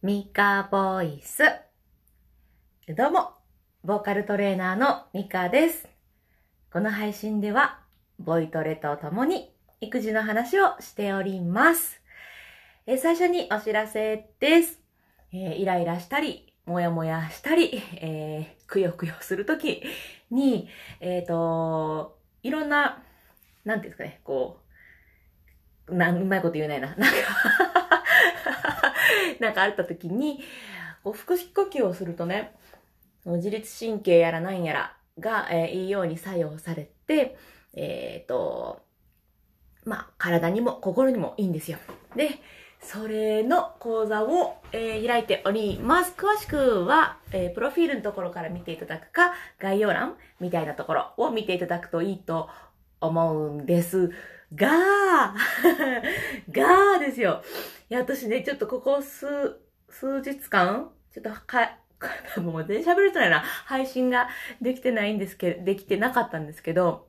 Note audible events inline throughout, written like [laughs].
ミカボイス。どうも、ボーカルトレーナーのミカです。この配信では、ボイトレとともに育児の話をしております。え最初にお知らせです。えーイライラしたり、もやもやしたり、えーくよくよするときに、えっ、と、いろんな、なんていうんですかね、こう、な、うまいこと言えないな。なんか、[laughs] なんかあった時に、こう、腹式呼吸をするとね、自律神経やらなんやらが、えーいいように作用されて、えっ、と、まあ、体にも心にもいいんですよ。で、それの講座を、えー開いております。詳しくは、えープロフィールのところから見ていただくか、概要欄みたいなところを見ていただくといいと思うんですがー、[laughs] がーですよ。いや、私ね、ちょっとここ数、数日間、ちょっとか、[laughs] もう全然喋れてないな。配信ができてないんですけど、できてなかったんですけど、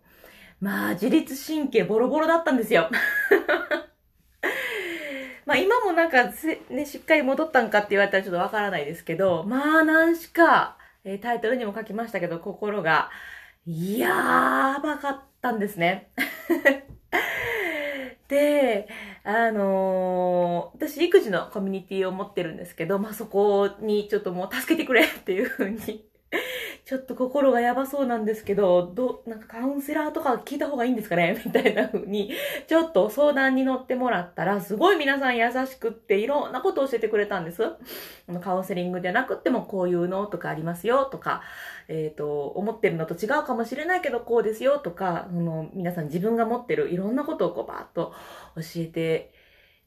まあ、自律神経ボロボロだったんですよ。[laughs] まあ今もなんか、ね、しっかり戻ったんかって言われたらちょっとわからないですけど、まあ何しか、えータイトルにも書きましたけど、心が、いやーばかったんですね。で、あのー私育児のコミュニティを持ってるんですけど、まあそこにちょっともう助けてくれっていうふうに、ちょっと心がやばそうなんですけど、ど、なんかカウンセラーとか聞いた方がいいんですかね？[laughs] みたいな風に、ちょっと相談に乗ってもらったら、すごい皆さん優しくっていろんなことを教えてくれたんです。カウンセリングじゃなくってもこういうのとかありますよとか、えっ、と、思ってるのと違うかもしれないけどこうですよとか、あの、皆さん自分が持ってるいろんなことをこうバーッと教えて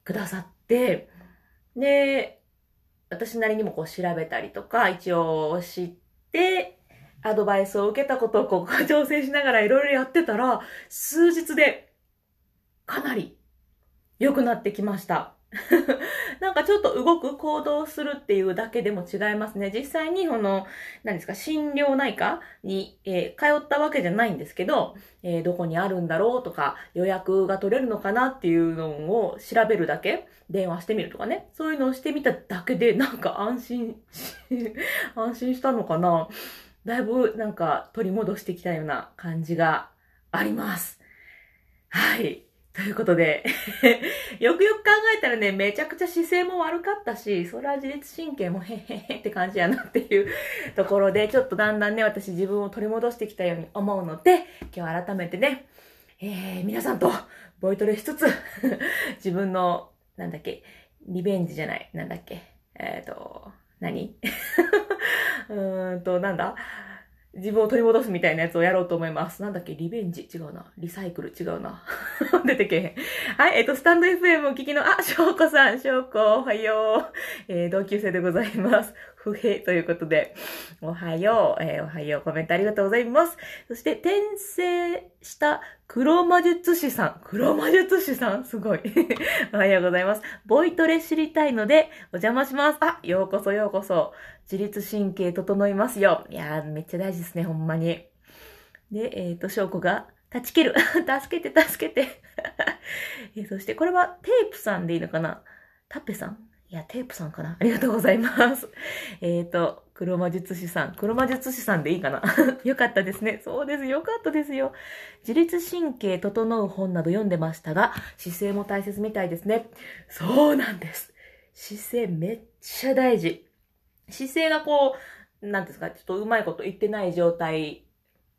くださって、で、私なりにもこう調べたりとか、一応知って、アドバイスを受けたことをこう調整しながらいろいろやってたら、数日でかなり良くなってきました。[laughs] なんかちょっと動く行動するっていうだけでも違いますね。実際にこの、何ですか、心療内科に、えー通ったわけじゃないんですけど、えーどこにあるんだろうとか、予約が取れるのかなっていうのを調べるだけ、電話してみるとかね、そういうのをしてみただけで、なんか安心し、[laughs] 安心したのかなだいぶなんか取り戻してきたような感じがあります。はい。ということで、[laughs] よくよく考えたらね、めちゃくちゃ姿勢も悪かったし、それは自律神経もへへへって感じやなっていうところで、ちょっとだんだんね、私自分を取り戻してきたように思うので、今日改めてね、えー、皆さんとボイトレしつつ、[laughs] 自分の、なんだっけ、リベンジじゃない、なんだっけ、えっ、と、何？[laughs] うーんと、なんだ？自分を取り戻すみたいなやつをやろうと思います。なんだっけ？リベンジ？違うな。リサイクル？違うな。[laughs] 出てけへん。はい、えっ、と、スタンド FM を聞きの、あ、翔子さん、翔子、おはよう。えー同級生でございます。不平ということで、おはよう、えーおはよう、コメントありがとうございます。そして、転生した黒魔術師さん。黒魔術師さん？すごい。[laughs] おはようございます。ボイトレ知りたいので、お邪魔します。あ、ようこそようこそ。自律神経整いますよ。いやー、めっちゃ大事ですね、ほんまに。で、えっ、と、翔子が、断ち切る。[laughs] 助けて、助けて。[laughs] えーそして、これはテープさんでいいのかな？タッペさん？いや、テープさんかな？[laughs] ありがとうございます。[laughs] えっ、と、黒魔術師さん。黒魔術師さんでいいかな？[laughs] よかったですね。そうです。よかったですよ。自律神経整う本など読んでましたが、姿勢も大切みたいですね。そうなんです。姿勢めっちゃ大事。姿勢がこう、なんですか、ちょっとうまいこと言ってない状態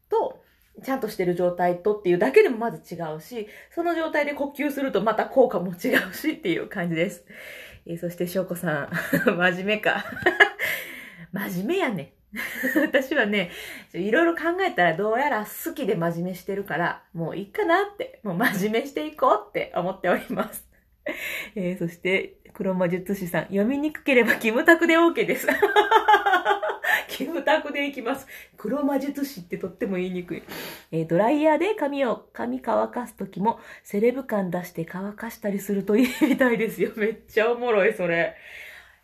と、ちゃんとしてる状態とっていうだけでもまず違うし、その状態で呼吸するとまた効果も違うしっていう感じです。えーそして、翔子さん、[laughs] 真面目か。[laughs] 真面目やね。[laughs] 私はね、いろいろ考えたらどうやら好きで真面目してるから、もういいかなって、もう真面目していこうって思っております。えーそして、黒魔術師さん、読みにくければキムタクで OK です。キムタクでいきます。黒魔術師ってとっても言いにくい。えードライヤーで髪を、髪乾かすときも、セレブ感出して乾かしたりするといいみたいですよ。[laughs] めっちゃおもろい、それ。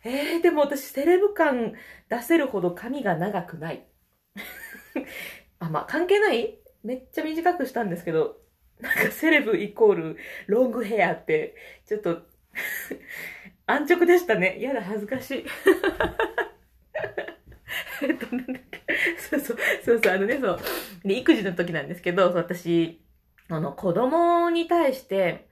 えー、でも私、セレブ感出せるほど髪が長くない。[laughs] あ、まあ、関係ない？めっちゃ短くしたんですけど、なんかセレブイコールロングヘアって、ちょっと [laughs] 安直でしたね。やだ、恥ずかしい。えっと、なんだっけ。そうそう、そうそう、あのね、そう。で、育児の時なんですけど、私、あの、子供に対して、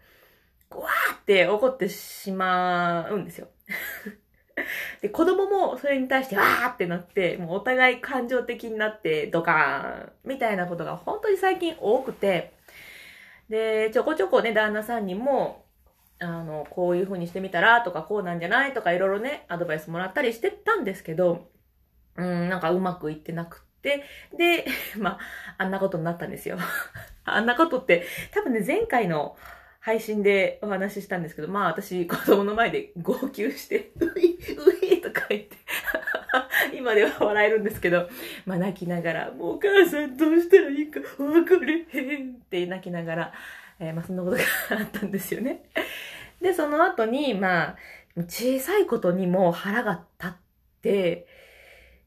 わーって怒ってしまうんですよ。[laughs] で、子供もそれに対してわーってなって、もうお互い感情的になってドカーンみたいなことが本当に最近多くて、で、ちょこちょこね、旦那さんにも、あの、こういう風にしてみたらとか、こうなんじゃない？とか、いろいろね、アドバイスもらったりしてたんですけど、うん、なんかうまくいってなくって、で、[laughs] まあ、あんなことになったんですよ。[laughs] あんなことって、多分ね、前回の配信でお話ししたんですけど、まあ私、子供の前で [laughs] 号泣して、うい、ういとか言って今では笑えるんですけど、まあ泣きながら、もうお母さんどうしたらいいかわかれへんって泣きながら、えー、まあそんなことがあったんですよね。で、その後に、まあ、小さいことにも腹が立って、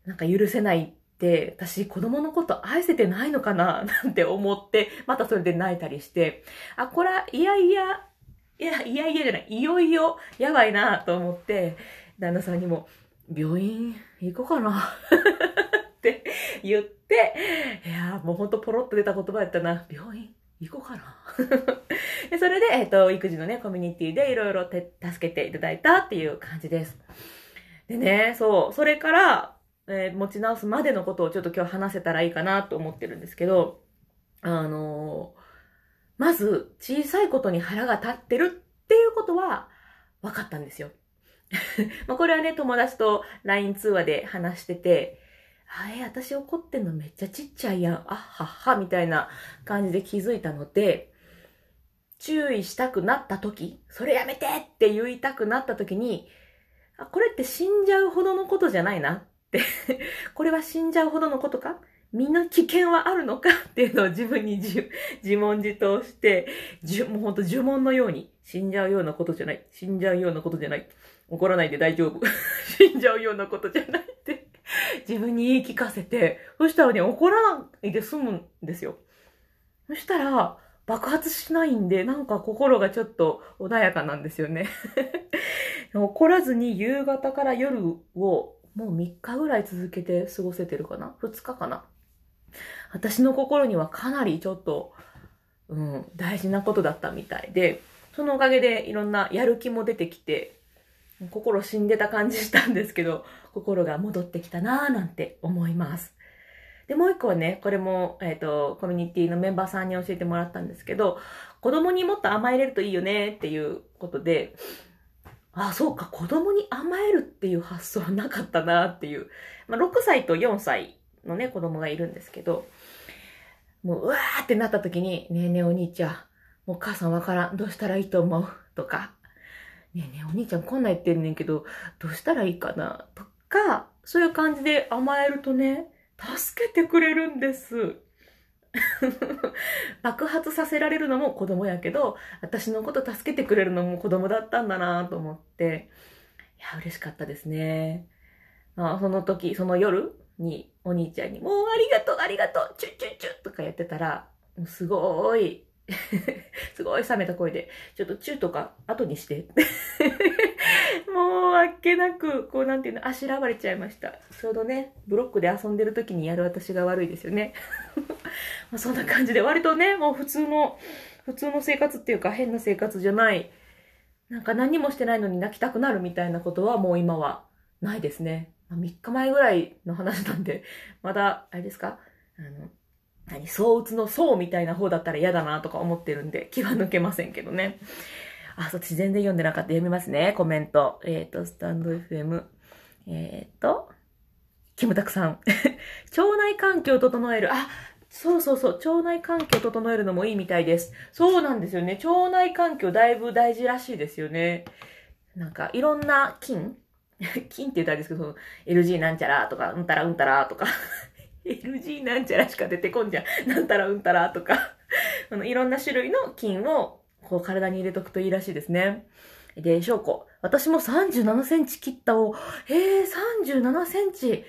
なんか許せないって、私子供のこと愛せてないのかな [laughs] なんて思って、またそれで泣いたりして、あ、これはいやいや、いや、いやいやじゃない、いよいよやばいなと思って、旦那さんにも、病院行こうかな [laughs] って言って、いやもうほんとポロッと出た言葉やったな。病院行こうかな [laughs] でそれで、えっ、と、育児のね、コミュニティでいろいろ助けていただいたっていう感じです。でね、そう、それから、えー、持ち直すまでのことをちょっと今日話せたらいいかなと思ってるんですけど、あのー、まず、小さいことに腹が立ってるっていうことは分かったんですよ。[laughs] まあこれはね、友達と LINE 通話で話してて、あえ、私怒ってんのめっちゃちっちゃいやん。あっはっは、みたいな感じで気づいたので、注意したくなった時、それやめてって言いたくなった時に、あ、これって死んじゃうほどのことじゃないな [laughs] これは死んじゃうほどのことか？みんな危険はあるのか？っていうのを自分に自問自答して、もうほんと呪文のように、死んじゃうようなことじゃない。死んじゃうようなことじゃない。怒らないで大丈夫。[laughs] 死んじゃうようなことじゃないって自分に言い聞かせて、そしたらね、怒らないで済むんですよ。そしたら、爆発しないんで、なんか心がちょっと穏やかなんですよね。[laughs] 怒らずに夕方から夜をもう3日ぐらい続けて過ごせてるかな ?2 日かな？私の心にはかなりちょっと、うん、大事なことだったみたいで、そのおかげでいろんなやる気も出てきて、心死んでた感じしたんですけど、心が戻ってきたなぁなんて思います。で、もう一個はね、これも、えっ、ー、と、コミュニティのメンバーさんに教えてもらったんですけど、子供にもっと甘えれるといいよねっていうことで、あ、そうか、子供に甘えるっていう発想はなかったなっていう。まあ、6歳と4歳のね、子供がいるんですけど、もう、うわーってなった時に、ねえねえお兄ちゃん、もう母さんわからん、どうしたらいいと思う？とか、ねえねえお兄ちゃんこんな言ってんねんけど、どうしたらいいかな？とか、そういう感じで甘えるとね、助けてくれるんです。[laughs] 爆発させられるのも子供やけど、私のこと助けてくれるのも子供だったんだなと思って、いや、嬉しかったですね。あ、その時、その夜にお兄ちゃんに、もうありがとう、ありがとう、チュッチュッチュッとかやってたら、すごい [laughs] すごい冷めた声で、ちょっとチューとか後にして。も [laughs] うあっけなく、こうなんていうの、あしらわれちゃいました。ちょうどね、ブロックで遊んでる時にやる私が悪いですよね。[laughs] まあそんな感じで、割とね、もう普通の、普通の生活っていうか変な生活じゃない、なんか何もしてないのに泣きたくなるみたいなことはもう今はないですね。まあ、3日前ぐらいの話なんで、まだ、あれですか？あの、何、相打つの層みたいな方だったら嫌だなとか思ってるんで、気は抜けませんけどね。あ、そっち全然読んでなかった。読みますね、コメント。えっ、ー、と、スタンド FM。えっ、ー、と、キムタクさん。[laughs] 腸内環境を整える。あ、そうそうそう。腸内環境を整えるのもいいみたいです。そうなんですよね。腸内環境だいぶ大事らしいですよね。なんか、いろんな菌 [laughs] 菌って言ったらですけど、LG なんちゃらとか、うんたらうんたらとか [laughs] LG なんちゃらしか出てこんじゃん。なんたらうんたらとかあの、いろんな種類の菌を、こう、体に入れとくといいらしいですね。で、翔子。私も37センチ切ったを、えー、37センチ。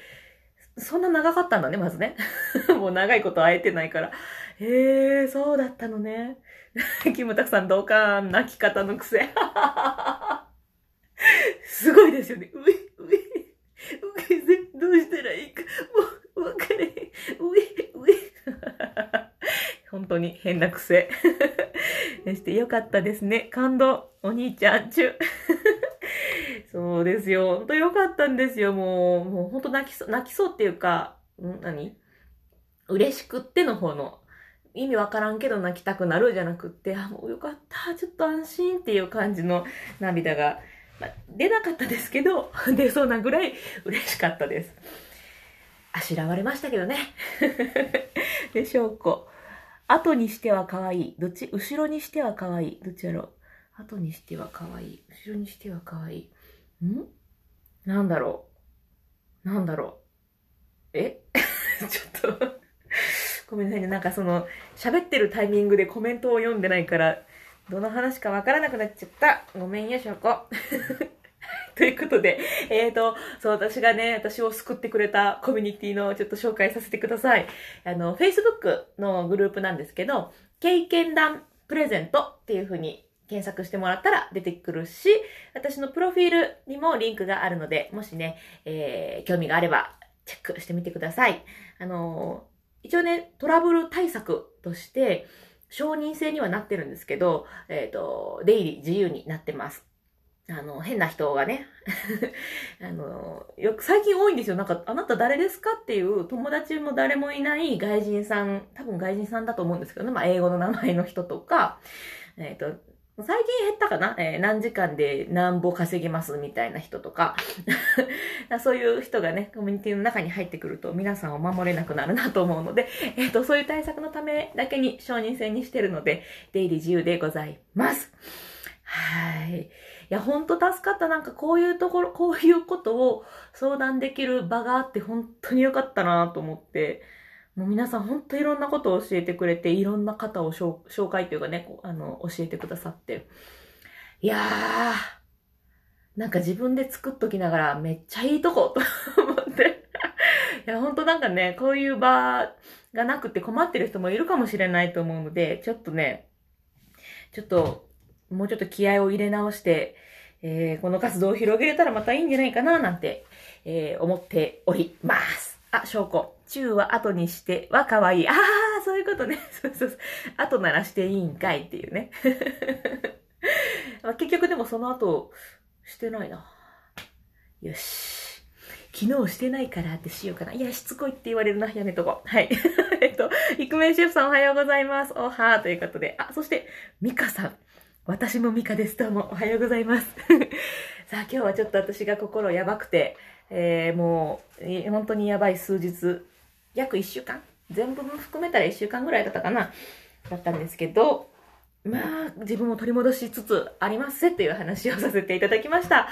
そんな長かったんだね、まずね。[laughs] もう長いこと会えてないから。えー、そうだったのね。[laughs] キムタクさん、同感、泣き方の癖。[laughs] すごいですよね。うえ、うえ、うえ、どうしたらいいか、もう、わかれへん。うえ、うえ。本当に変な癖。で [laughs] してよかったですね。感動。お兄ちゃん、ちゅ。そうですよ。本当よかったんですよ。もう、もう本当泣きそう、泣きそうっていうか、ん？何？嬉しくっての方の、意味わからんけど泣きたくなるじゃなくって、あ、もうよかった、ちょっと安心っていう感じの涙が、まあ、出なかったですけど、[laughs] 出そうなぐらい嬉しかったです。あしらわれましたけどね。[laughs] でしょうこ。後にしては可愛い。どっち？後ろにしては可愛い。どっちやろう？後にしては可愛い。後ろにしては可愛い。ん？なんだろう？なんだろう？え？[laughs] ちょっとごめんなさいね。なんかその、喋ってるタイミングでコメントを読んでないから、どの話かわからなくなっちゃった。ごめんよ、しょこ。[laughs] ということで、えっ、ー、と、そう、私がね、私を救ってくれたコミュニティのちょっと紹介させてください。あの、Facebook のグループなんですけど、経験談プレゼントっていう風に検索してもらったら出てくるし、私のプロフィールにもリンクがあるので、もしね、えー、興味があればチェックしてみてください。あのー、一応ね、トラブル対策として、承認制にはなってるんですけど、えっ、ー、と、出入り自由になってます。あの、変な人がね、[laughs] あの、よく、最近多いんですよ。なんか、あなた誰ですかっていう友達も誰もいない外人さん、多分外人さんだと思うんですけどね、まあ、英語の名前の人とか、えっ、ー、と、最近減ったかな、えー、何時間で何歩稼げますみたいな人とか [laughs] そういう人がね、コミュニティの中に入ってくると皆さんを守れなくなるなと思うので、えっ、ー、と、そういう対策のためだけに承認制にしてるので、出入り自由でございます。はい。いや、ほんと助かった。なんかこういうところ、こういうことを相談できる場があって本当に良かったなと思って、もう皆さん本当いろんなことを教えてくれて、いろんな方を紹介というかね、あの、教えてくださって。いやー、なんか自分で作っときながらめっちゃいいとこと思って。いや、ほんとなんかね、こういう場がなくて困ってる人もいるかもしれないと思うので、ちょっとね、ちょっと、もうちょっと気合を入れ直して、えー、この活動を広げれたらまたいいんじゃないかな、なんて、えー、思っております。あ、証拠。中は後にしては可愛い。ああ、そういうことね。[laughs] そうそうそう。後ならしていいんかいっていうね。[laughs] まあ、結局でもその後、してないな。よし。昨日してないからってしようかな。いや、しつこいって言われるな。やめとこう。はい。[laughs] えっと、イクメンシェフさんおはようございます。おはーということで。あ、そして、ミカさん。私もミカです。どうも、おはようございます。[laughs] さあ、今日はちょっと私が心やばくて、えー、もう、本当にやばい数日約1週間全部含めたら1週間ぐらいだったかなだったんですけど、まあ、自分を取り戻しつつありますっていう話をさせていただきました。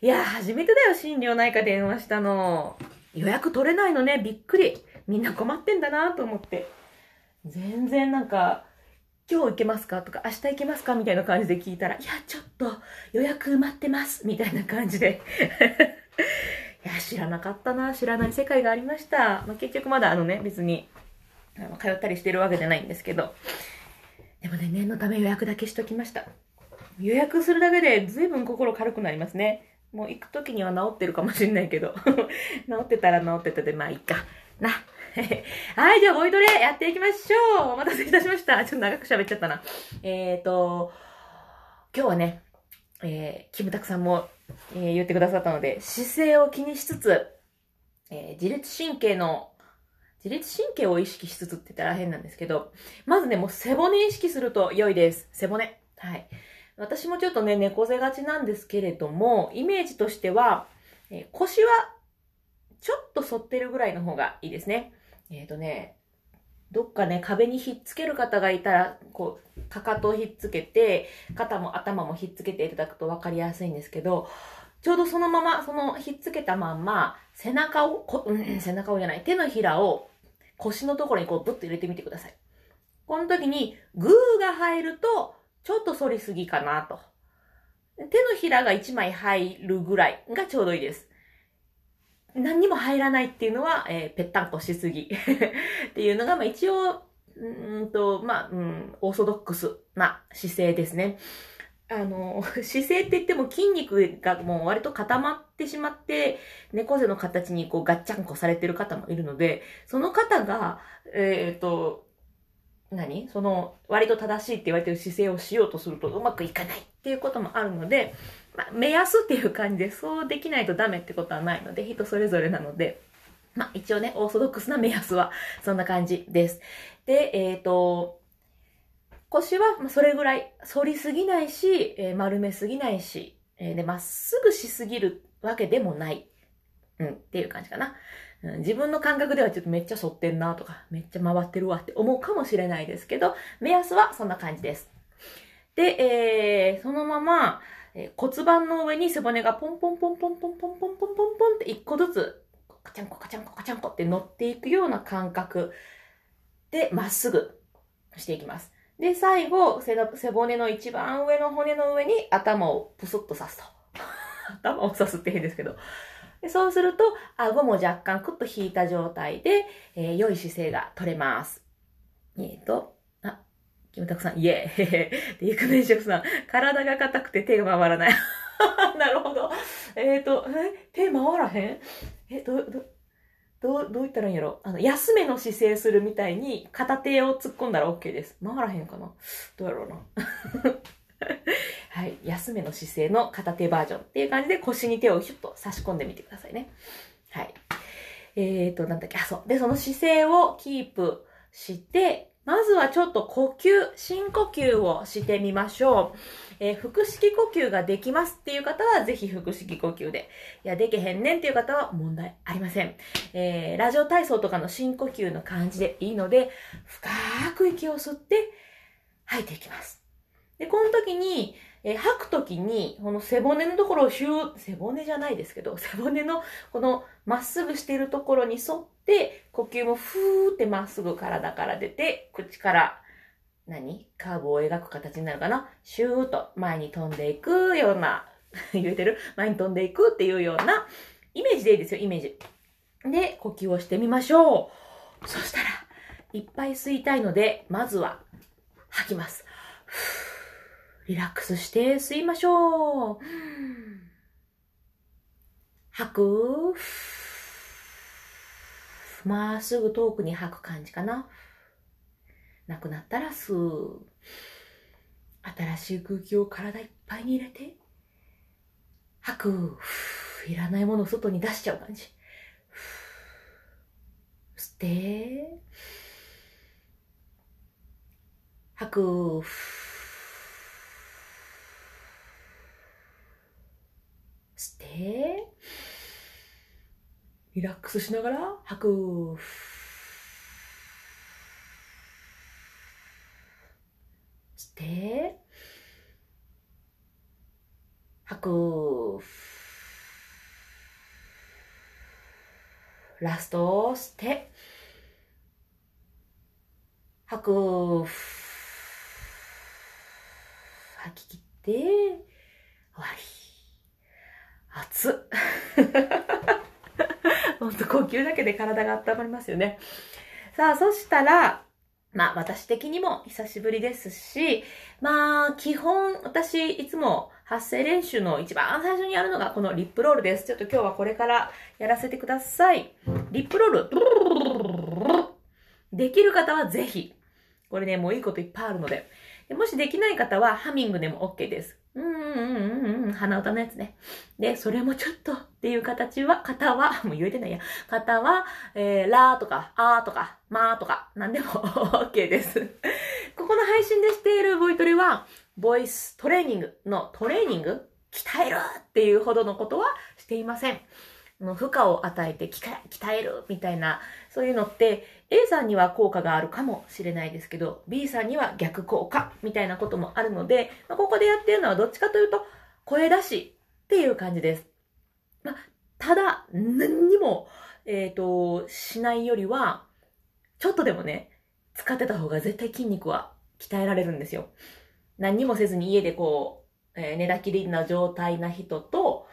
いや、初めてだよ、心療内科電話したの。予約取れないのね、びっくり。みんな困ってんだなと思って。全然なんか、今日行けますか？とか、明日行けますか？みたいな感じで聞いたら、いや、ちょっと予約埋まってます。みたいな感じで [laughs] いや、知らなかったな、知らない世界がありました。まあ、結局まだあのね、別に、通ったりしてるわけじゃないんですけど。でもね、念のため予約だけしときました。予約するだけで随分心軽くなりますね。もう行く時には治ってるかもしんないけど。[laughs] 治ってたら治ってたで、まあいいか。な。[laughs] はい、じゃあボイトレやっていきましょう。お待たせいたしました。ちょっと長く喋っちゃったな。えーと、今日はね、えー、キムタクさんもえー、言ってくださったので、姿勢を気にしつつ、えー、自律神経の、自律神経を意識しつつって言ったら変なんですけど、まずね、もう背骨意識すると良いです。背骨。はい。私もちょっとね、猫背がちなんですけれども、イメージとしては、え、腰はちょっと反ってるぐらいの方がいいですね。えっ、ー、とね、どっかね、壁にひっつける方がいたら、こう、かかとをひっつけて、肩も頭もひっつけていただくと分かりやすいんですけど、ちょうどそのまま、そのひっつけたまんま、背中を、こうん、背中をじゃない、手のひらを腰のところにこう、ブッと入れてみてください。この時に、グーが入ると、ちょっと反りすぎかなと。手のひらが1枚入るぐらいがちょうどいいです。何にも入らないっていうのは、えー、ぺったんこしすぎ [laughs] っていうのが、まあ一応、うんと、まあ、うん、オーソドックスな姿勢ですね。あの、[laughs] 姿勢って言っても筋肉がもう割と固まってしまって、猫背の形にこうガッチャンコされてる方もいるので、その方が、えっ、ー、と、何？その、割と正しいって言われてる姿勢をしようとするとうまくいかないっていうこともあるので、まあ、目安っていう感じで、そうできないとダメってことはないので、人それぞれなので、まあ、一応ね、オーソドックスな目安は、そんな感じです。で、えっ、ー、と、腰はそれぐらい反りすぎないし、えー、丸めすぎないし、えー、で、まっすぐしすぎるわけでもない。うん、っていう感じかな。自分の感覚ではちょっとめっちゃ反ってんなとか、めっちゃ回ってるわって思うかもしれないですけど、目安はそんな感じです。で、えー、そのまま、えー、骨盤の上に背骨がポンポンポンポンポンポンポンポンポンポンって一個ずつ、カチャンコカチャンコカチャンコって乗っていくような感覚でまっすぐしていきます。で、最後、背背骨の一番上の骨の上に頭をプスッと刺すと。[laughs] 頭を刺すって変ですけど。でそうすると、顎も若干クッと引いた状態で、えー、良い姿勢が取れます。えっ、ー、と、あ、キムタクさん、イエーイ。[laughs] で、ゆくめんしょくさん、体が硬くて手が回らない。[laughs] なるほど。えっ、ー、と、え、手回らへん？え、ど、ど、どう、どう言ったらいいんやろ？あの、休めの姿勢するみたいに片手を突っ込んだら OK です。回らへんかな？どうやろうな？[laughs] [laughs] はい。休めの姿勢の片手バージョンっていう感じで腰に手をシュッと差し込んでみてくださいね。はい。えーと、なんだっけ、あ、そう。で、その姿勢をキープして、まずはちょっと呼吸、深呼吸をしてみましょう。えー、腹式呼吸ができますっていう方は、ぜひ腹式呼吸で。いや、でけへんねんっていう方は問題ありません。えー、ラジオ体操とかの深呼吸の感じでいいので、深く息を吸って吐いていきます。で、この時に、えー、吐く時に、この背骨のところをヒュー、背骨じゃないですけど、背骨のこのまっすぐしているところに沿って、呼吸もふーってまっすぐ体から出て、口から何？カーブを描く形になるかな？シューと前に飛んでいくような、[laughs] 言えてる？前に飛んでいくっていうようなイメージでいいですよ、イメージ。で、呼吸をしてみましょう。そしたら、いっぱい吸いたいので、まずは吐きます。リラックスして吸いましょう。吐く。まっすぐ遠くに吐く感じかな。なくなったら吸う。新しい空気を体いっぱいに入れて、吐く。いらないものを外に出しちゃう感じ。吸って、吐く。吸って、リラックスしながら吐く。て、吐く。ラスト、吸って、吐く。吐き切って、終わり。熱っ。[laughs] ほんと呼吸だけで体が温まりますよね。さあ、そしたら、まあ私的にも久しぶりですし、まあ基本私いつも発声練習の一番最初にやるのがこのリップロールです。ちょっと今日はこれからやらせてください。リップロール。[laughs] できる方はぜひ。これね、もういいこといっぱいあるので。もしできない方はハミングでも OK です。うんうんうんうん、鼻歌のやつね。で、それもちょっとっていう形は、方は、[laughs] もう言えてないや。方は、えー、ラーとか、あーとか、まーとか、なんでも [laughs] OK です。ここの配信でしているボイトレは、ボイストレーニングのトレーニング？鍛えるっていうほどのことはしていません。の負荷を与えて鍛えるみたいな、そういうのって A さんには効果があるかもしれないですけど、B さんには逆効果みたいなこともあるので、まあ、ここでやってるのはどっちかというと声出しっていう感じです。まあ、ただ、何にも、えっ、ー、と、しないよりは、ちょっとでもね、使ってた方が絶対筋肉は鍛えられるんですよ。何にもせずに家でこう、えー、寝たきりな状態な人と、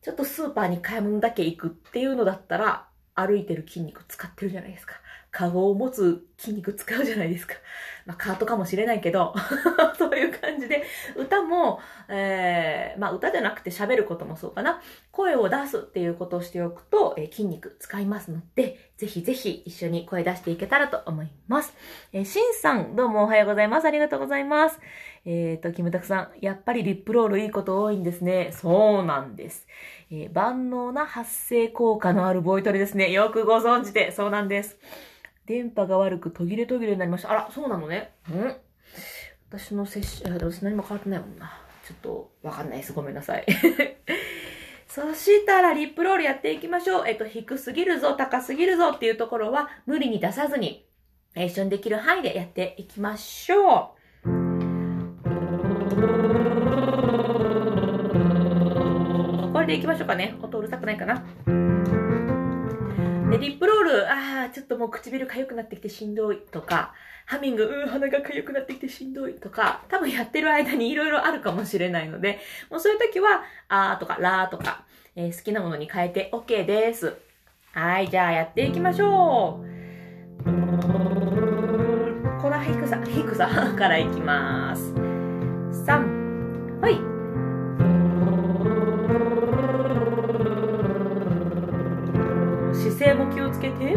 ちょっとスーパーに買い物だけ行くっていうのだったら、歩いてる筋肉使ってるじゃないですか。カゴを持つ筋肉使うじゃないですか。[laughs] まあ、カートかもしれないけど、[laughs] そういう感じで、歌も、えー、まあ、歌じゃなくて喋ることもそうかな。声を出すっていうことをしておくと、えー、筋肉使いますので、ぜひぜひ一緒に声出していけたらと思います。えー、しんさん、どうもおはようございます。ありがとうございます。えっ、ー、と、キムタクさん、やっぱりリップロールいいこと多いんですね。そうなんです。えー、万能な発声効果のあるボイトレですね。よくご存知で、そうなんです。電波が悪く途切れ途切れになりました。あら、そうなのね。うん私の接種、私何も変わってないもんな。ちょっと、わかんないです。ごめんなさい。[laughs] そしたら、リップロールやっていきましょう。えっと、低すぎるぞ、高すぎるぞっていうところは、無理に出さずに、一緒にできる範囲でやっていきましょう。これでいきましょうかね。音うるさくないかな。で、リップロール、ああ、ちょっともう唇痒くなってきてしんどいとか、ハミング、うん、鼻が痒くなってきてしんどいとか、多分やってる間に色々あるかもしれないので、もうそういう時は、あーとか、らーとか、えー、好きなものに変えて OK です。はい、じゃあやっていきましょう。この低さ、低さ [laughs] からいきます。3、はい。姿勢も気をつけて。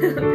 Bye. [laughs]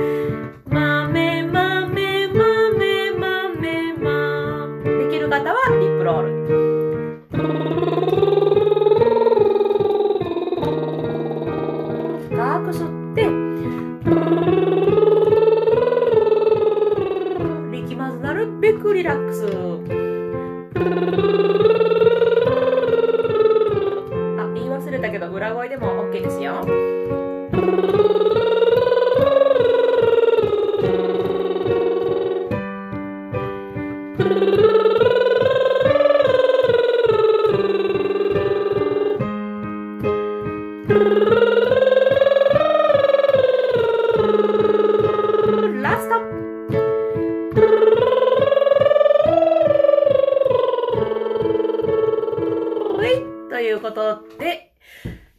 いうことで、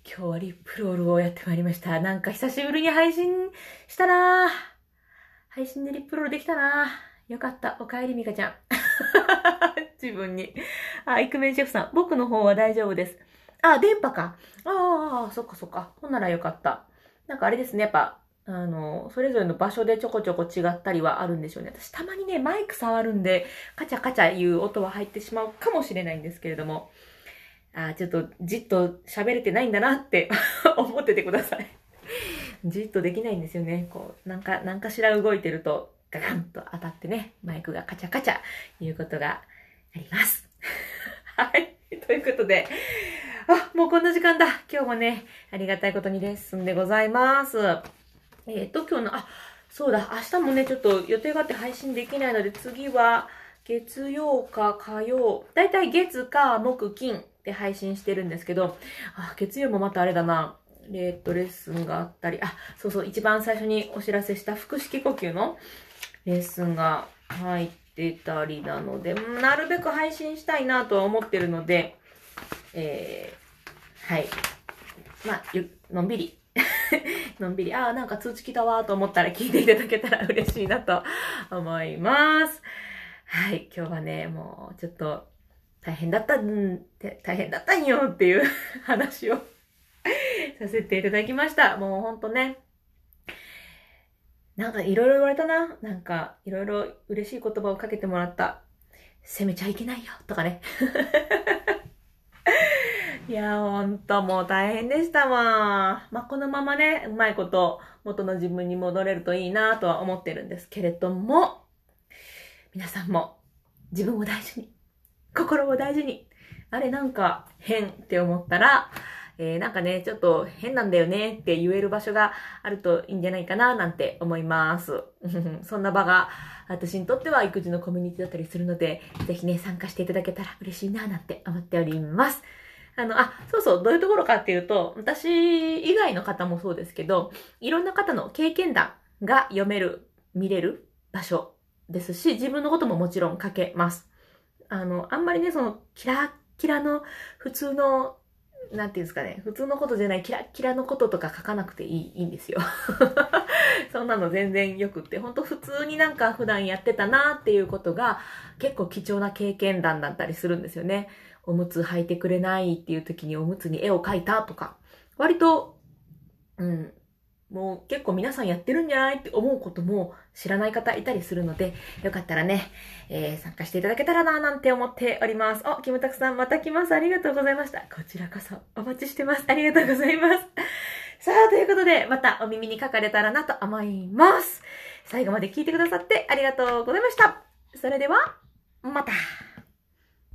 今日はリップロールをやってまいりましたなんか久しぶりに配信したな配信でリップロールできたなよかった。おかえりみかちゃん。[laughs] 自分に。あ、イクメンシェフさん。僕の方は大丈夫です。あ、電波か。ああ、そっかそっか。ほんならよかった。なんかあれですね。やっぱ、あの、それぞれの場所でちょこちょこ違ったりはあるんでしょうね。私たまにね、マイク触るんで、カチャカチャいう音は入ってしまうかもしれないんですけれども、あちょっとじっと喋れてないんだなって [laughs] 思っててください。じっとできないんですよね。こう、なんか、なんかしら動いてると、ガガンと当たってね、マイクがカチャカチャいうことがあります。[laughs] はい。ということで、あ、もうこんな時間だ。今日もね、ありがたいことにレッスンでございます。えっ、ー、と、今日の、あ、そうだ、明日もね、ちょっと予定があって配信できないので、次は、月曜か火曜、だいたい月か木金で配信してるんですけど、あ、月曜もまたあれだな。レッドレッスンがあったり、あ、そうそう、一番最初にお知らせした腹式呼吸のレッスンが入ってたりなので、なるべく配信したいなとは思ってるので、えー、はい。まあ、ゆ、のんびり [laughs] のんびり、ああ、なんか通知来たわと思ったら聞いていただけたら [laughs] 嬉しいなと思います。はい、今日はね、もうちょっと大変だったん、[laughs] 大変だったんよっていう [laughs] 話を [laughs] させていただきました。もうほんとね。なんかいろいろ言われたな。なんかいろいろ嬉しい言葉をかけてもらった。責めちゃいけないよ、とかね。いや、ほんともう大変でしたわ。まあ、このままね、うまいこと元の自分に戻れるといいなとは思ってるんですけれども、皆さんも自分を大事に、心を大事に、あれなんか変って思ったら、えー、なんかね、ちょっと変なんだよねって言える場所があるといいんじゃないかななんて思います。[laughs] そんな場が私にとっては育児のコミュニティだったりするので、ぜひね、参加していただけたら嬉しいななんて思っております。あの、あ、そうそう、どういうところかっていうと、私以外の方もそうですけど、いろんな方の経験談が読める、見れる場所ですし、自分のことももちろん書けます。あの、あんまりね、その、キラッキラの普通の、なんていうんですかね、普通のことじゃないキラッキラのこととか書かなくていい、いいんですよ。[laughs] そんなの全然よくって、ほんと普通になんか普段やってたなっていうことが結構貴重な経験談だったりするんですよね。おむつ履いてくれないっていう時におむつに絵を描いたとか、割と、うん、もう結構皆さんやってるんじゃないって思うことも知らない方いたりするので、よかったらね、えー、参加していただけたらななんて思っております。お、キムタクさんまた来ます。ありがとうございました。こちらこそお待ちしてます。ありがとうございます。[laughs] さあ、ということで、またお耳に書かれたらなと思います。最後まで聞いてくださってありがとうございました。それでは、また。